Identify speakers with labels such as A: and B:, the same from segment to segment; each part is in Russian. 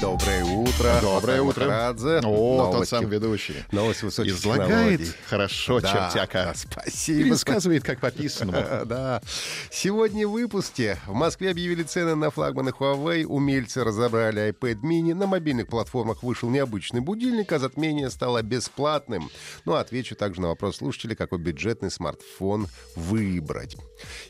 A: Доброе утро.
B: Доброе утро.
A: Махарадзе.
B: О, тот
A: Новости-
B: сам ведущий.
A: Новости высоких
B: Излагает
A: технологий.
B: хорошо
A: Да,
B: чертяка.
A: спасибо.
B: Пересказывает, как по писанному.
A: Да. Сегодня в выпуске. В Москве объявили цены на флагманы Huawei. Умельцы разобрали iPad mini. На мобильных платформах вышел необычный будильник, а затмение стало бесплатным. Ну, отвечу также на вопрос слушателей, какой бюджетный смартфон выбрать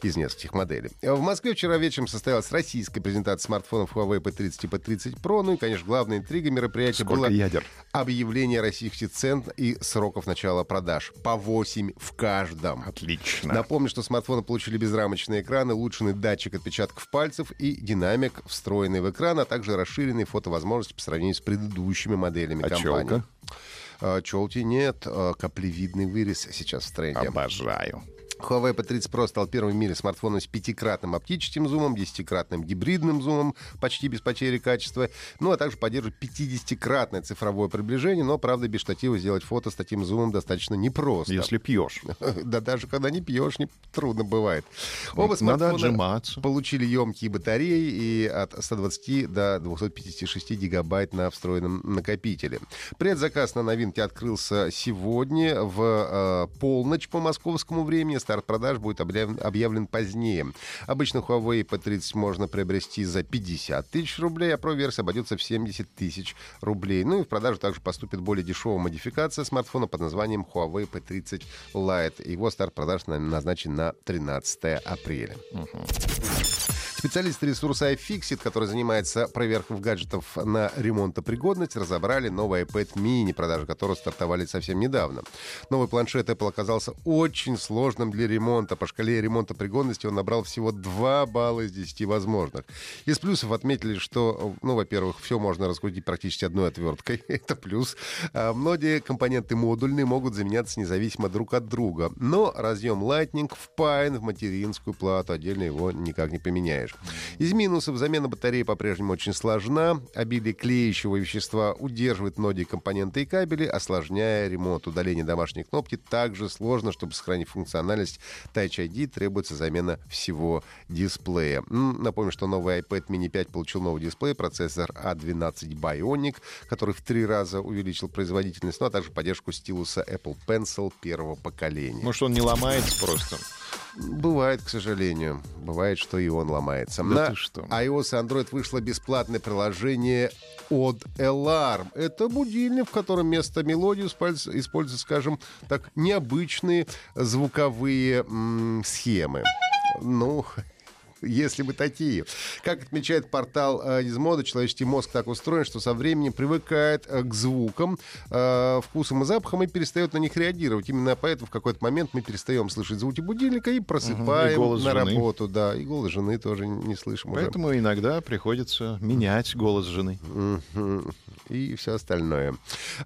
A: из нескольких моделей. В Москве вчера вечером состоялась российская презентация смартфонов Huawei P30 и P30 Pro. Ну и, конечно, главная интрига мероприятия
B: Сколько
A: было
B: ядер?
A: объявление российских цен и сроков начала продаж. По 8 в каждом.
B: Отлично.
A: Напомню, что смартфоны получили безрамочные экраны, улучшенный датчик отпечатков пальцев и динамик, встроенный в экран, а также расширенные фотовозможности по сравнению с предыдущими моделями
B: А
A: компании.
B: челка?
A: А, Челки нет, а, каплевидный вырез сейчас в тренде.
B: Обожаю.
A: Huawei P30 Pro стал первым в мире смартфоном с пятикратным оптическим зумом, десятикратным гибридным зумом, почти без потери качества, ну а также поддерживает 50-кратное цифровое приближение, но, правда, без штатива сделать фото с таким зумом достаточно непросто.
B: Если пьешь.
A: Да даже когда не пьешь, не трудно бывает. Оба смартфона получили емкие батареи и от 120 до 256 гигабайт на встроенном накопителе. Предзаказ на новинки открылся сегодня в э, полночь по московскому времени. Старт продаж будет объявлен, позднее. Обычно Huawei P30 можно приобрести за 50 тысяч рублей, а Pro-версия обойдется в 70 тысяч рублей. Ну и в продажу также поступит более дешевая модификация смартфона под названием Huawei P30 Lite. Его старт продаж на- назначен на 13 апреля. Специалисты ресурса iFixit, который занимается проверкой гаджетов на ремонтопригодность, разобрали новый iPad mini, продажи которого стартовали совсем недавно. Новый планшет Apple оказался очень сложным для ремонта. По шкале ремонтопригодности он набрал всего 2 балла из 10 возможных. Из плюсов отметили, что, ну, во-первых, все можно раскрутить практически одной отверткой. Это плюс. А многие компоненты модульные могут заменяться независимо друг от друга. Но разъем Lightning впаян в материнскую плату. Отдельно его никак не поменяешь. Из минусов замена батареи по-прежнему очень сложна. Обилие клеящего вещества удерживает многие компоненты и кабели, осложняя ремонт. Удаление домашней кнопки также сложно, чтобы сохранить функциональность Touch ID, требуется замена всего дисплея. Напомню, что новый iPad mini 5 получил новый дисплей, процессор A12 Bionic, который в три раза увеличил производительность, ну а также поддержку стилуса Apple Pencil первого поколения.
B: Может, он не ломается просто?
A: Бывает, к сожалению. Бывает, что и он ломается.
B: Да
A: На
B: ты что?
A: iOS и Android вышло бесплатное приложение от Alarm. Это будильник, в котором вместо мелодии использ- используются, скажем так, необычные звуковые м, схемы. Ну, если бы такие. Как отмечает портал э, из моды, человеческий мозг так устроен, что со временем привыкает э, к звукам, э, вкусам и запахам и перестает на них реагировать. Именно поэтому в какой-то момент мы перестаем слышать звуки будильника и просыпаем
B: И голос
A: на
B: жены.
A: работу. Да, и голос жены тоже не слышим уже.
B: Поэтому иногда приходится менять голос жены.
A: И все остальное.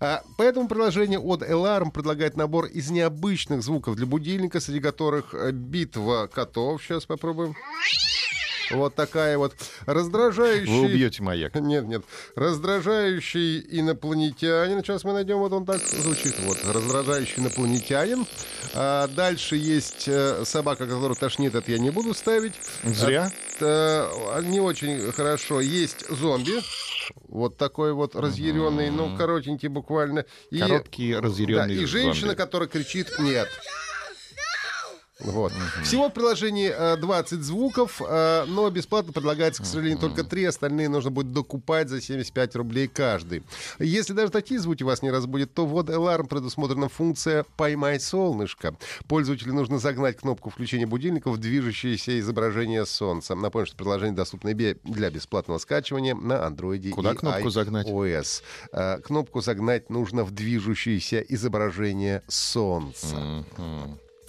A: А, поэтому приложение от Alarm предлагает набор из необычных звуков для будильника, среди которых битва котов. Сейчас попробуем. Вот такая вот раздражающая...
B: Вы убьете маяк.
A: Нет, нет. Раздражающий инопланетянин. Сейчас мы найдем, вот он так звучит. Вот, раздражающий инопланетянин. А дальше есть э, собака, которую тошнит, это я не буду ставить.
B: Зря.
A: А, э, не очень хорошо. Есть зомби. Вот такой вот разъяренный, ну, коротенький буквально. И,
B: Короткий,
A: да,
B: разъяренный
A: и женщина,
B: зомби.
A: которая кричит «нет». Вот. Всего в приложении э, 20 звуков, э, но бесплатно предлагается, к сожалению, только 3. Остальные нужно будет докупать за 75 рублей каждый. Если даже такие звуки вас не разбудят, то вот Alarm предусмотрена функция «Поймай солнышко». Пользователю нужно загнать кнопку включения будильника в движущееся изображение солнца. Напомню, что приложение доступно и для бесплатного скачивания на Android
B: Куда
A: и
B: кнопку загнать?
A: iOS. Э, Кнопку загнать нужно в движущееся изображение солнца.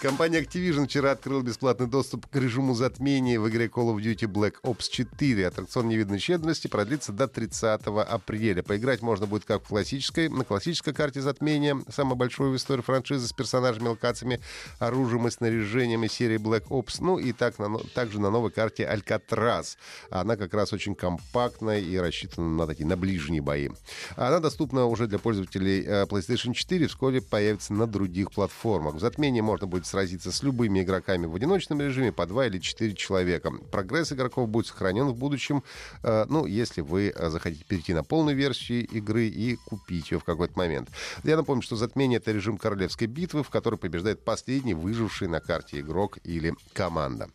A: Компания Activision вчера открыла бесплатный доступ к режиму затмения в игре Call of Duty Black Ops 4. Аттракцион невиданной щедрости продлится до 30 апреля. Поиграть можно будет как в классической, на классической карте затмения, самой большой в истории франшизы с персонажами, локациями, оружием и снаряжением из серии Black Ops. Ну и так на, также на новой карте Alcatraz. Она как раз очень компактная и рассчитана на такие на ближние бои. Она доступна уже для пользователей э, PlayStation 4. Вскоре появится на других платформах. В затмении можно будет сразиться с любыми игроками в одиночном режиме по 2 или 4 человека. Прогресс игроков будет сохранен в будущем, э, ну, если вы э, захотите перейти на полную версию игры и купить ее в какой-то момент. Я напомню, что затмение — это режим королевской битвы, в которой побеждает последний выживший на карте игрок или команда.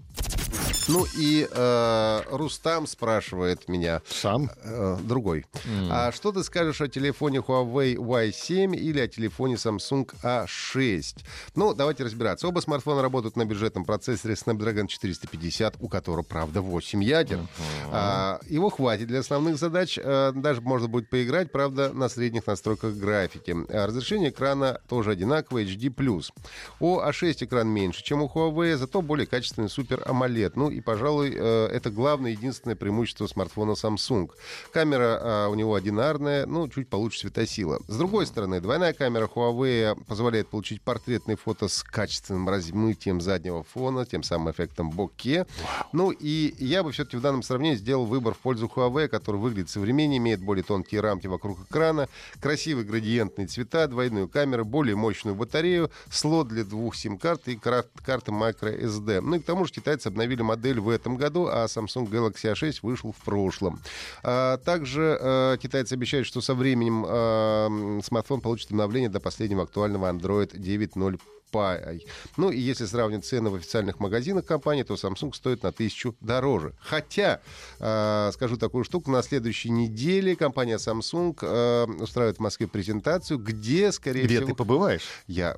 A: Ну и э, Рустам спрашивает меня.
B: Сам?
A: Э, другой. Mm. А что ты скажешь о телефоне Huawei Y7 или о телефоне Samsung A6? Ну, давайте разбираться. Оба смартфона работают на бюджетном процессоре Snapdragon 450, у которого, правда, 8 ядер. Uh-huh. А, его хватит для основных задач. А, даже можно будет поиграть, правда, на средних настройках графики. А разрешение экрана тоже одинаковое, HD+. У A6 экран меньше, чем у Huawei, зато более качественный Super AMOLED. Ну, и, пожалуй, э, это главное, единственное преимущество смартфона Samsung. Камера а, у него одинарная, ну, чуть получше светосила. С другой стороны, двойная камера Huawei позволяет получить портретные фото с качественным размытием заднего фона, тем самым эффектом боке. Ну, и я бы все-таки в данном сравнении сделал выбор в пользу Huawei, который выглядит современнее, имеет более тонкие рамки вокруг экрана, красивые градиентные цвета, двойную камеру, более мощную батарею, слот для двух сим-карт и карты microSD. Ну и к тому же китайцы обновили модель модель в этом году, а Samsung Galaxy A6 вышел в прошлом. А, также а, китайцы обещают, что со временем а, смартфон получит обновление до последнего актуального Android 9.0 Pie. Ну и если сравнить цены в официальных магазинах компании, то Samsung стоит на тысячу дороже. Хотя, э, скажу такую штуку, на следующей неделе компания Samsung э, устраивает в Москве презентацию, где, скорее
B: где
A: всего...
B: Где ты побываешь?
A: Я,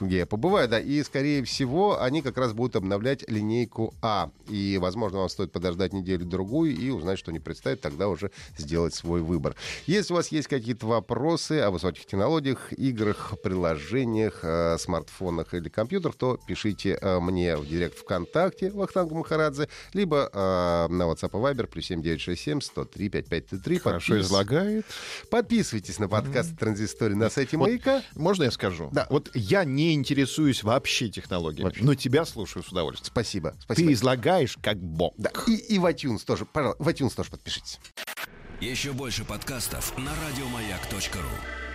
A: я побываю, да. И, скорее всего, они как раз будут обновлять линейку А. И, возможно, вам стоит подождать неделю-другую и узнать, что они представят, тогда уже сделать свой выбор. Если у вас есть какие-то вопросы о высоких технологиях, играх, приложениях, э, смартфонах, смартфонах или компьютерах, то пишите э, мне в директ ВКонтакте Вахтанг Махарадзе, либо э, на WhatsApp и Viber плюс 7967 103 5533.
B: Хорошо Подпис... излагает.
A: Подписывайтесь на подкаст Транзистории на сайте вот, Маяка.
B: Можно я скажу?
A: Да.
B: Вот я не интересуюсь вообще технологиями, вообще. но тебя слушаю с удовольствием.
A: Спасибо. Спасибо.
B: Ты излагаешь как бог.
A: Да. И, и в iTunes тоже. Пожалуйста, в iTunes тоже подпишитесь.
C: Еще больше подкастов на радиомаяк.ру